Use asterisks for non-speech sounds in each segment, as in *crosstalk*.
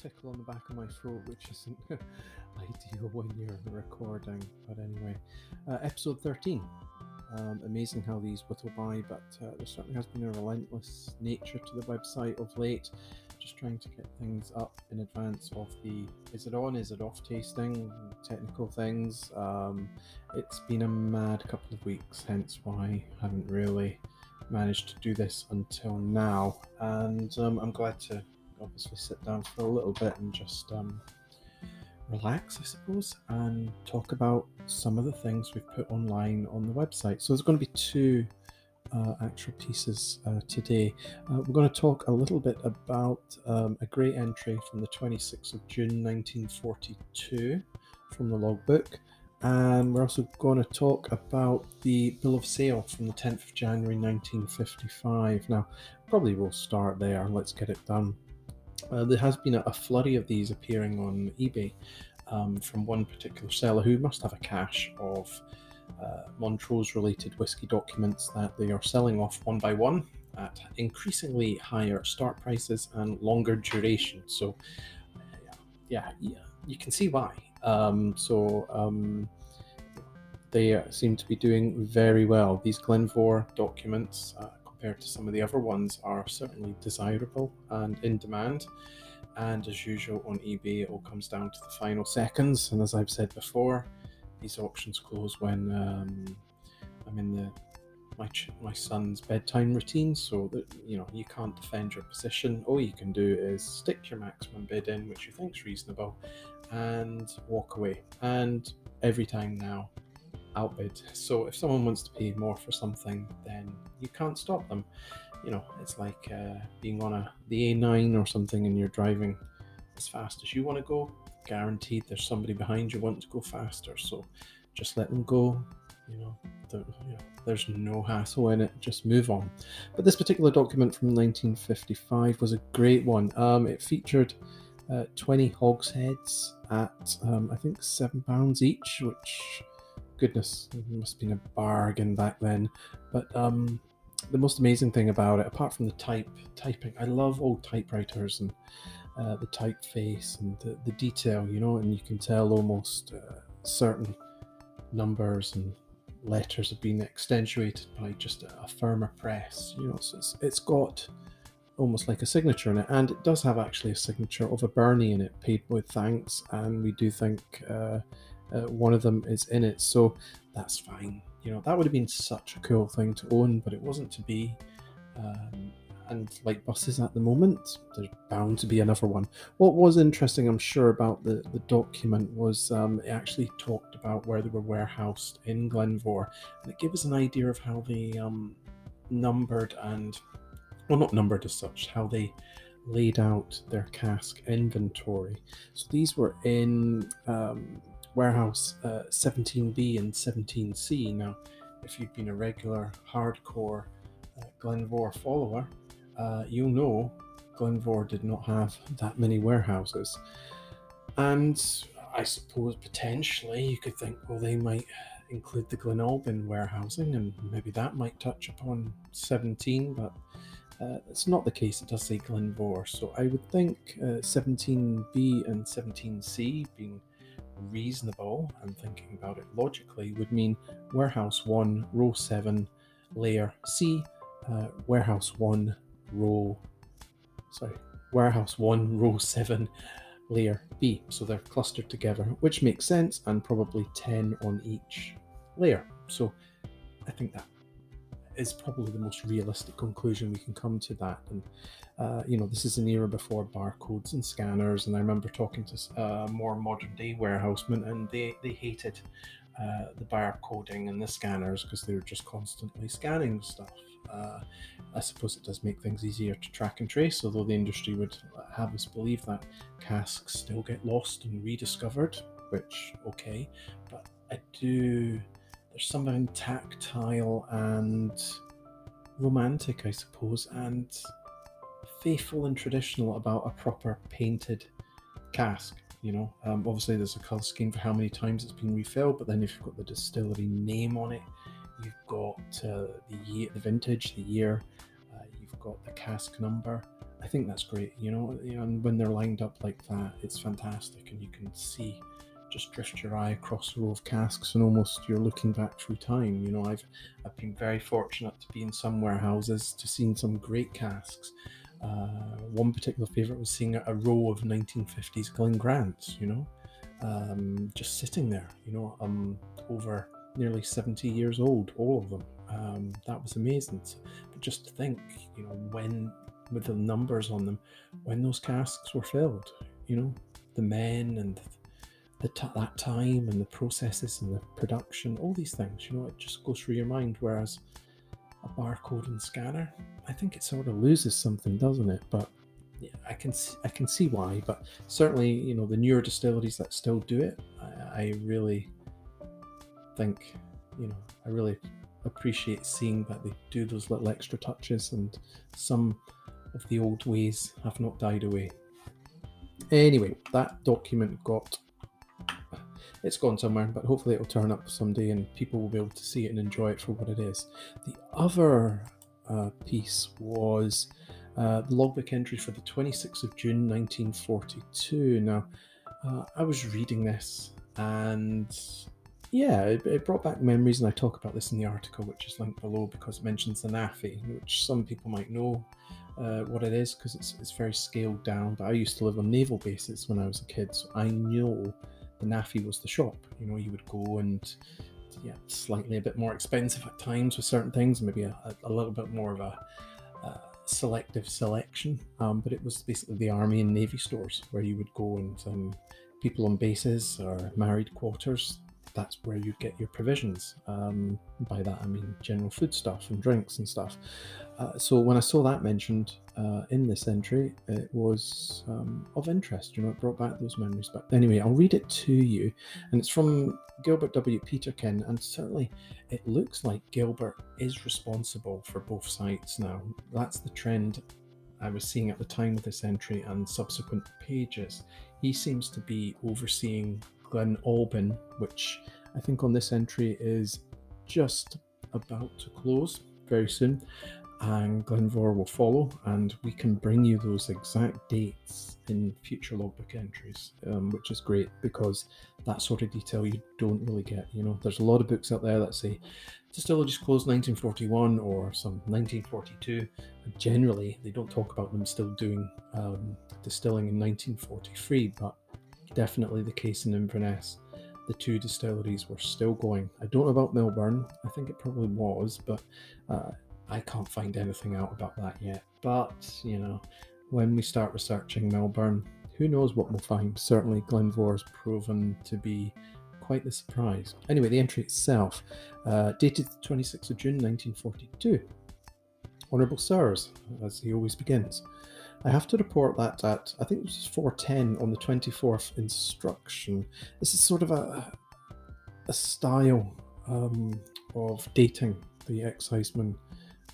tickle on the back of my throat, which isn't *laughs* ideal when you're recording. But anyway, uh, episode 13. Um, amazing how these whittle by, but uh, there certainly has been a relentless nature to the website of late. Just trying to get things up in advance of the is it on, is it off tasting, technical things. Um, it's been a mad couple of weeks, hence why I haven't really managed to do this until now. And um, I'm glad to obviously sit down for a little bit and just um, relax, I suppose, and talk about some of the things we've put online on the website. So there's going to be two uh, actual pieces uh, today. Uh, we're going to talk a little bit about um, a great entry from the 26th of June 1942 from the logbook. And we're also going to talk about the Bill of Sale from the 10th of January 1955. Now, probably we'll start there. Let's get it done. Uh, there has been a, a, flurry of these appearing on eBay um, from one particular seller who must have a cache of uh, Montrose related whiskey documents that they are selling off one by one at increasingly higher start prices and longer duration. So, yeah, yeah you can see why. Um, so, um, they seem to be doing very well. These Glen Mhor documents, uh, compared to some of the other ones, are certainly desirable and in demand. And as usual on eBay, it all comes down to the final seconds. And as I've said before, these auctions close when um, I'm in the my ch- my son's bedtime routine, so that you know you can't defend your position. All you can do is stick your maximum bid in, which you think's reasonable, and walk away. And every time now, outbid. So if someone wants to pay more for something, then you can't stop them. You know, it's like uh, being on a the A9 or something, and you're driving as fast as you want to go. Guaranteed, there's somebody behind you wanting to go faster. So just let them go. You know, you know, there's no hassle in it. Just move on. But this particular document from 1955 was a great one. Um, it featured uh, 20 hogsheads at um, I think seven pounds each, which goodness, it must have been a bargain back then. But um, the most amazing thing about it, apart from the type typing, I love old typewriters and uh, the typeface and the, the detail, you know, and you can tell almost uh, certain numbers and letters have been accentuated by just a, a firmer press, you know. So it's, it's got almost like a signature in it, and it does have actually a signature of a Birnie in it, paid with thanks, and we do think. Uh, uh, one of them is in it. So that's fine. You know, that would have been such a cool thing to own, but it wasn't to be. Um, and like buses at the moment, there's bound to be another one. What was interesting, I'm sure, about the, the document was um, it actually talked about where they were warehoused in Glen Mhor, and it gave us an idea of how they um, numbered and, well, not numbered as such, how they laid out their cask inventory. So these were in um, warehouse uh, 17B and 17C. Now, if you've been a regular hardcore uh, Glen Mhor follower, uh, you'll know Glen Mhor did not have that many warehouses. And I suppose potentially you could think, well, they might include the Glen Albyn warehousing, and maybe that might touch upon 17, but uh, it's not the case. It does say Glen Mhor. So I would think uh, 17B and 17C being reasonable and thinking about it logically would mean warehouse 1 row 7 layer c uh, warehouse 1 row sorry warehouse 1 *laughs* row 7 layer b. So they're clustered together which makes sense and probably 10 on each layer. So i think that is probably the most realistic conclusion we can come to that. And uh, you know, this is an era before barcodes and scanners. And I remember talking to uh, more modern day warehousemen, and they they hated uh, the barcoding and the scanners because they were just constantly scanning stuff. Uh, I suppose it does make things easier to track and trace, although the industry would have us believe that casks still get lost and rediscovered, which okay, but I do there's something tactile and romantic, I suppose, and faithful and traditional about a proper painted cask. You know, um, obviously there's a color scheme for how many times it's been refilled, but then if you've got the distillery name on it, you've got uh, the year, the vintage, the year, uh, you've got the cask number, I think that's great. You know, and when they're lined up like that, it's fantastic, and you can see just drift your eye across a row of casks and almost you're looking back through time. You know, I've I've been very fortunate to be in some warehouses to seeing some great casks. Uh, one particular favourite was seeing a, row of 1950s Glen Grants, you know, um, just sitting there, you know, um, over nearly 70 years old, all of them. Um, that was amazing. But just to think, you know, when with the numbers on them, when those casks were filled, you know, the men and the t- that time and the processes and the production, all these things, you know, it just goes through your mind. Whereas a barcode and scanner, I think it sort of loses something, doesn't it? But yeah, I can see, I can see why. But certainly, you know, the newer distilleries that still do it, I, I really think, you know, I really appreciate seeing that they do those little extra touches, and some of the old ways have not died away. Anyway, that document got it's gone somewhere, but hopefully it'll turn up someday and people will be able to see it and enjoy it for what it is. The other uh, piece was uh, the logbook entry for the 26th of June 1942. Now, uh, I was reading this and yeah, it, it, brought back memories, and I talk about this in the article, which is linked below because it mentions the NAAFI, which some people might know uh, what it is because it's, it's very scaled down. But I used to live on naval bases when I was a kid, so I know the NAAFI was the shop. You know, you would go and yeah, slightly a bit more expensive at times with certain things, maybe a, a little bit more of a, a selective selection. Um, but it was basically the army and navy stores where you would go and um, people on bases or married quarters that's where you get your provisions. Um, by that I mean general food stuff and drinks and stuff. Uh, so when I saw that mentioned uh, in this entry, it was um, of interest. You know, it brought back those memories. But anyway, I'll read it to you, and it's from Gilbert W. Peterkin, and certainly it looks like Gilbert is responsible for both sites now. That's the trend I was seeing at the time of this entry and subsequent pages. He seems to be overseeing Glen Albyn, which I think on this entry is just about to close very soon, and Glen Mhor will follow, and we can bring you those exact dates in future logbook entries, um, which is great because that sort of detail you don't really get. You know, there's a lot of books out there that say distilleries closed 1941 or some 1942. Generally, they don't talk about them still doing um, distilling in 1943, but definitely the case in Inverness. The two distilleries were still going. I don't know about Millburn, I think it probably was, but uh, I can't find anything out about that yet. But, you know, when we start researching Millburn, who knows what we'll find. Certainly, Glen Mhor's proven to be quite the surprise. Anyway, the entry itself, uh, dated the 26th of June 1942. Honourable Sirs, as he always begins. I have to report that at, I think it was 410 on the 24th instruction. This is sort of a, a style um, of dating the exciseman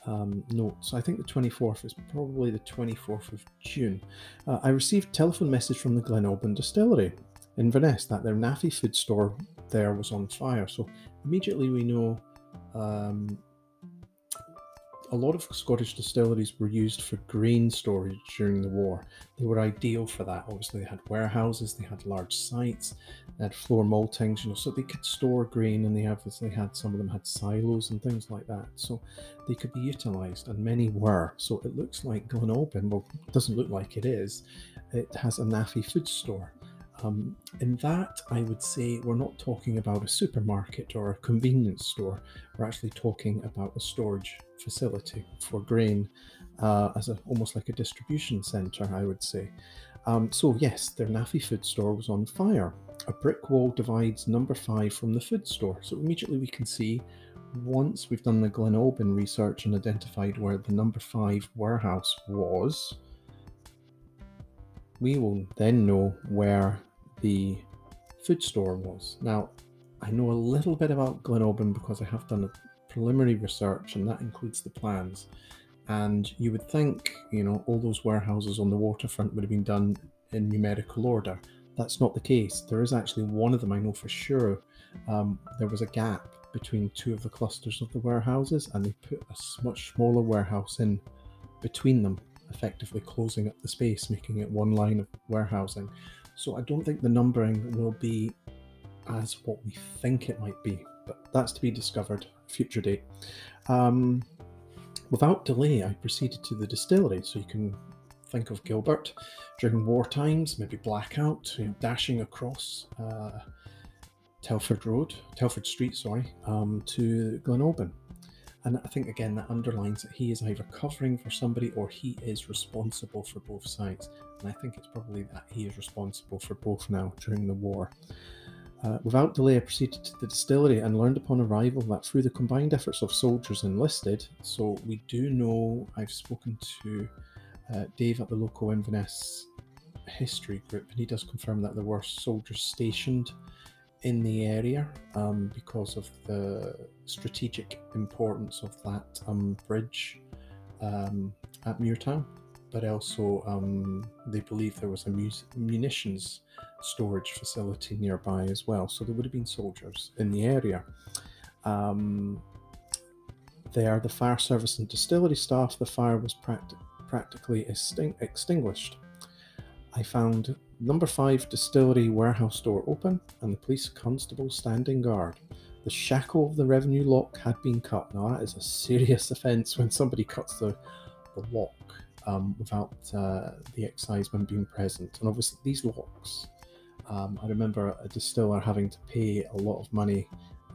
um, notes. I think the 24th is probably the 24th of June. Uh, I received telephone message from the Glen Albyn Distillery in Inverness that their NAAFI food store there was on fire. So immediately we know um, a lot of Scottish distilleries were used for grain storage during the war. They were ideal for that. Obviously, they had warehouses, they had large sites, they had floor maltings, you know, so they could store grain, and they obviously had some of them had silos and things like that, so they could be utilised, and many were. So it looks like Glen Albyn, well, it doesn't look like it is. It has a NAAFI food store. Um, in that, I would say we're not talking about a supermarket or a convenience store. We're actually talking about a storage facility for grain uh, as a, almost like a distribution centre, I would say. Um, so, yes, their NAAFI food store was on fire. A brick wall divides number five from the food store. So, immediately we can see once we've done the Glen Albyn research and identified where the number five warehouse was, we will then know where the food store was. Now, I know a little bit about Glen Albyn because I have done a preliminary research, and that includes the plans. And you would think, you know, all those warehouses on the waterfront would have been done in numerical order. That's not the case. There is actually one of them I know for sure. Um, there was a gap between two of the clusters of the warehouses, and they put a much smaller warehouse in between them effectively closing up the space, making it one line of warehousing. So I don't think the numbering will be as what we think it might be, but that's to be discovered future date. Um, without delay, I proceeded to the distillery, so you can think of Gilbert during war times, maybe blackout, you know, dashing across uh, Telford Road, Telford Street, sorry, um, to Glen Albyn. And I think again that underlines that he is either covering for somebody or he is responsible for both sides. And I think it's probably that he is responsible for both now during the war. Uh, without delay, I proceeded to the distillery and learned upon arrival that through the combined efforts of soldiers enlisted, so we do know I've spoken to uh, Dave at the local Inverness history group, and he does confirm that there were soldiers stationed in the area um, because of the strategic importance of that um, bridge um, at Muirtown, but also um, they believe there was a munitions storage facility nearby as well. So there would have been soldiers in the area. Um, they are the fire service and distillery staff. The fire was practi- practically exting- extinguished. I found number five distillery warehouse door open and the police constable standing guard. The shackle of the revenue lock had been cut. Now, that is a serious *laughs* offence when somebody cuts the, the lock um, without uh, the exciseman being present. And obviously, these locks um, I remember a distiller having to pay a lot of money.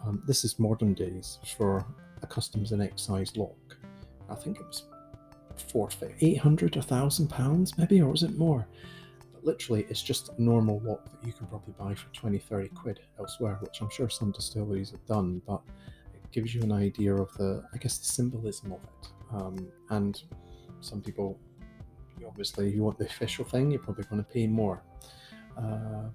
Um, this is modern days for a customs and excise lock. I think it was forfeit 800 or 1000 pounds maybe or was it more but literally it's just a normal lock that you can probably buy for 20 30 quid elsewhere which i'm sure some distilleries have done but it gives you an idea of the i guess the symbolism of it um, and some people obviously you want the official thing you're probably going to pay more uh,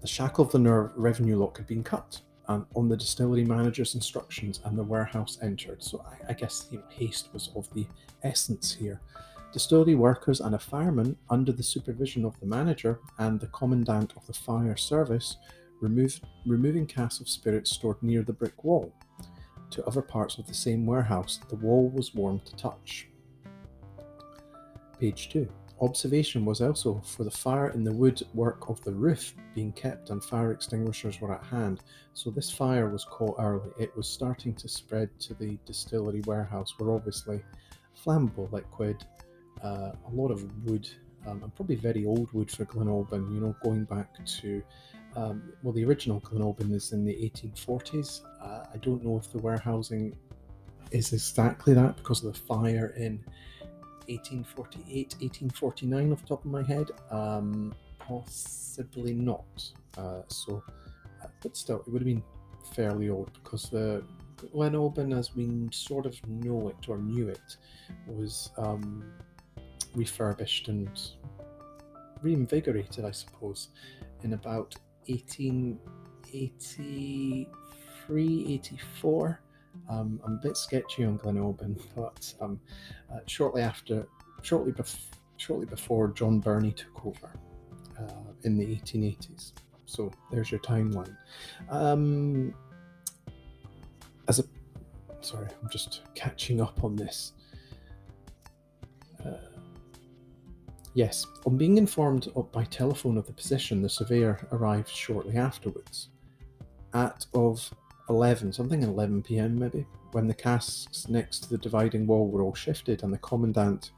the shackle of the nerve revenue lock had been cut and on the distillery manager's instructions, and the warehouse entered. So I, I guess you know, haste was of the essence here. Distillery workers and a fireman, under the supervision of the manager and the commandant of the fire service, removed, removing casks of spirits stored near the brick wall to other parts of the same warehouse. The wall was warm to touch. Page 2. Observation was also for the fire in the woodwork of the roof being kept and fire extinguishers were at hand. So this fire was caught early. It was starting to spread to the distillery warehouse where obviously flammable liquid, uh, a lot of wood, um, and probably very old wood for Glen Albyn, you know, going back to, um, well, the original Glen Albyn is in the 1840s. I don't know if the warehousing is exactly that because of the fire in 1848, 1849 off the top of my head. Um, possibly not. Uh, so, uh, but still, it would have been fairly old because the Glen Albyn, as we sort of know it or knew it, was um, refurbished and reinvigorated, I suppose, in about 1883, 84. Um, I'm a bit sketchy on Glen Albyn, but um, uh, shortly after, shortly, bef- shortly before John Birnie took over uh, in the 1880s. So there's your timeline. Um, as a, sorry, I'm just catching up on this. Uh, yes, on being informed by telephone of the position, the surveyor arrived shortly afterwards. At of 11, something 11 pm maybe, when the casks next to the dividing wall were all shifted and the commandant,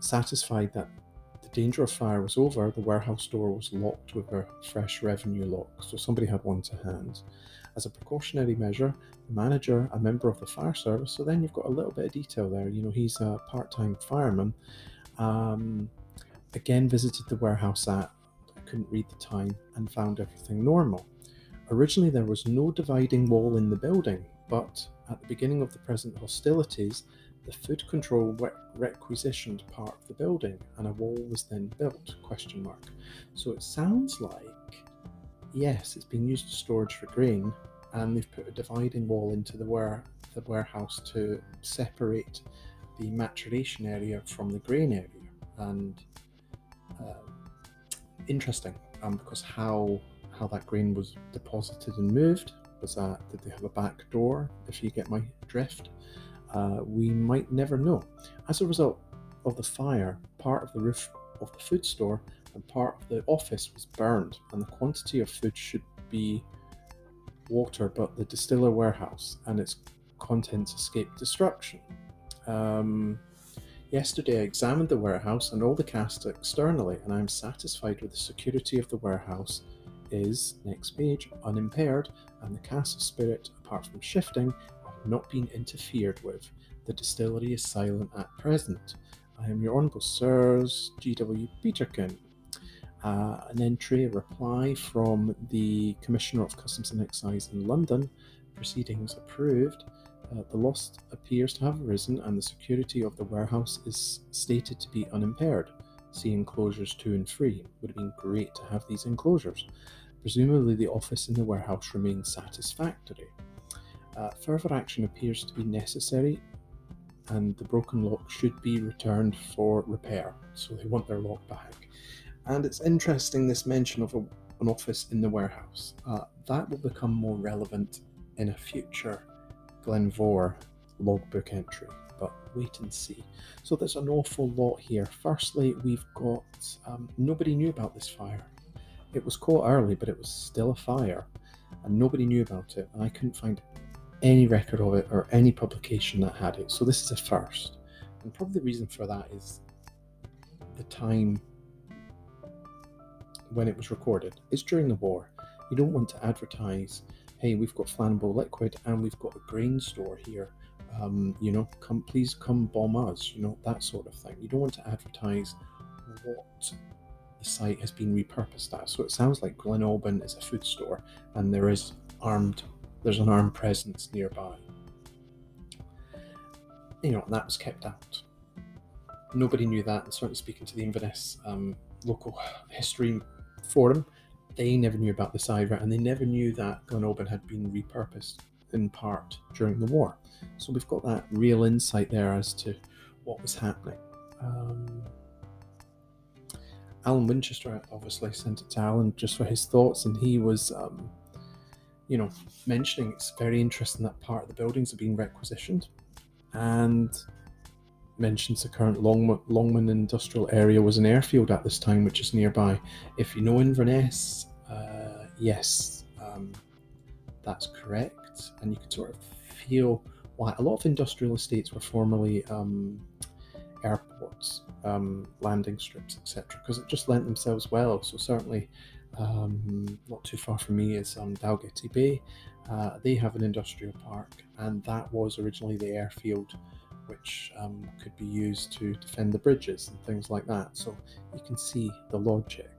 satisfied that the danger of fire was over, the warehouse door was locked with a fresh revenue lock, so somebody had one to hand. As a precautionary measure, the manager, a member of the fire service, so then you've got a little bit of detail there. You know, he's a part time fireman, um, again visited the warehouse at, couldn't read the time, and found everything normal. Originally, there was no dividing wall in the building, but at the beginning of the present hostilities, the food control requisitioned part of the building, and a wall was then built. Question mark. So it sounds like yes, it's been used as storage for grain, and they've put a dividing wall into the the warehouse to separate the maturation area from the grain area. And uh, interesting, um, because how how that grain was deposited and moved. Was that did they have a back door? If you get my drift, uh, we might never know. As a result, of the fire, part of the roof of the food store and part of the office was burned, and the quantity of food should be water, but the distiller warehouse and its contents escaped destruction. Um, yesterday, I examined the warehouse and all the casks externally, and I am satisfied with the security of the warehouse. Is next page unimpaired, and the cask spirit, apart from shifting, have not been interfered with. The distillery is silent at present. I am your honourable sirs, G.W. Peterkin. Uh, an entry, a reply from the Commissioner of Customs and Excise in London. Proceedings approved. Uh, the loss appears to have arisen, and the security of the warehouse is stated to be unimpaired. See enclosures 2 and 3. Would have been great to have these enclosures. Presumably, the office in the warehouse remains satisfactory. Uh, further action appears to be necessary, and the broken lock should be returned for repair. So they want their lock back. And it's interesting this mention of a, an office in the warehouse. Uh, that will become more relevant in a future Glen Mhor logbook entry, but wait and see. So there's an awful lot here. Firstly, we've got um, nobody knew about this fire. It was caught early, but it was still a fire, and nobody knew about it. And I couldn't find any record of it or any publication that had it. So this is a first. And probably the reason for that is the time when it was recorded. It's during the war. You don't want to advertise, hey, we've got flammable liquid and we've got a grain store here. Um, you know, come please come bomb us, you know, that sort of thing. You don't want to advertise what the site has been repurposed as. So it sounds like Glen Albyn is a food store and there is armed there's an armed presence nearby. You know, that was kept out. Nobody knew that, and certainly speaking to the Inverness um, local history forum, they never knew about this either, and they never knew that Glen Albyn had been repurposed in part during the war. So we've got that real insight there as to what was happening. Um, Alan Winchester obviously sent it to Alan just for his thoughts, and he was um, you know, mentioning it's very interesting that part of the buildings are being requisitioned and mentions the current Long- Longman industrial area was an airfield at this time, which is nearby. If you know Inverness, uh, yes, um, that's correct. And you can sort of feel why a lot of industrial estates were formerly um, airports, um, landing strips, etc., because it just lent themselves well. So certainly um, not too far from me is um, Dalgety Bay. Uh, they have an industrial park, and that was originally the airfield, which um, could be used to defend the bridges and things like that. So you can see the logic.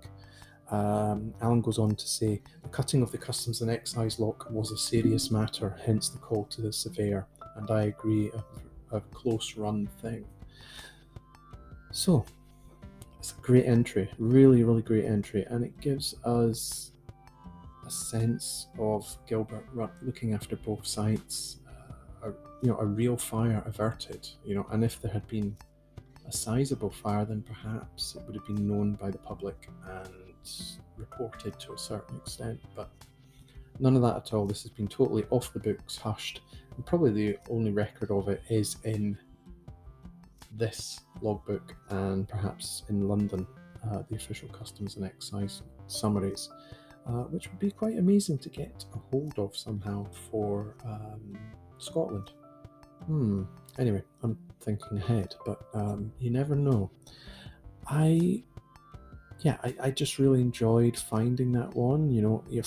Um, Alan goes on to say the cutting of the customs and excise lock was a serious matter, hence the call to the surveyor, and I agree, a, a close run thing. So it's a great entry, really, really great entry, and it gives us a sense of Gilbert looking after both sides, uh, a, you know, a real fire averted, you know, and if there had been a sizable fire, then perhaps it would have been known by the public and reported to a certain extent, but none of that at all. This has been totally off the books, hushed, and probably the only record of it is in this logbook and perhaps in London, uh, the official customs and excise summaries, uh, which would be quite amazing to get a hold of somehow for um, Scotland. Hmm. Anyway, I'm thinking ahead, but um, you never know. I, yeah, I, I just really enjoyed finding that one. You know, you're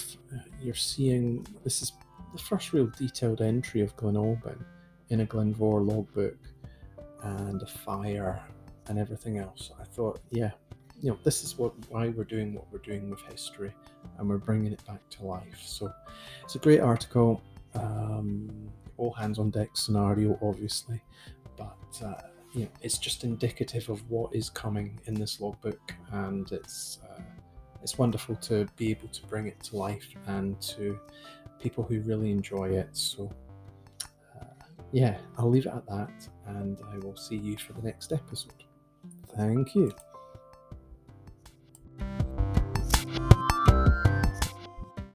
you're seeing this is the first real detailed entry of Glen Albyn in a Glen Mhor logbook and a fire and everything else. I thought, yeah, you know, this is what why we're doing what we're doing with history, and we're bringing it back to life. So it's a great article. Um, all hands on deck scenario, obviously, but uh, you know, it's just indicative of what is coming in this logbook, and it's uh, it's wonderful to be able to bring it to life and to people who really enjoy it. So yeah, I'll leave it at that, and I will see you for the next episode. Thank you.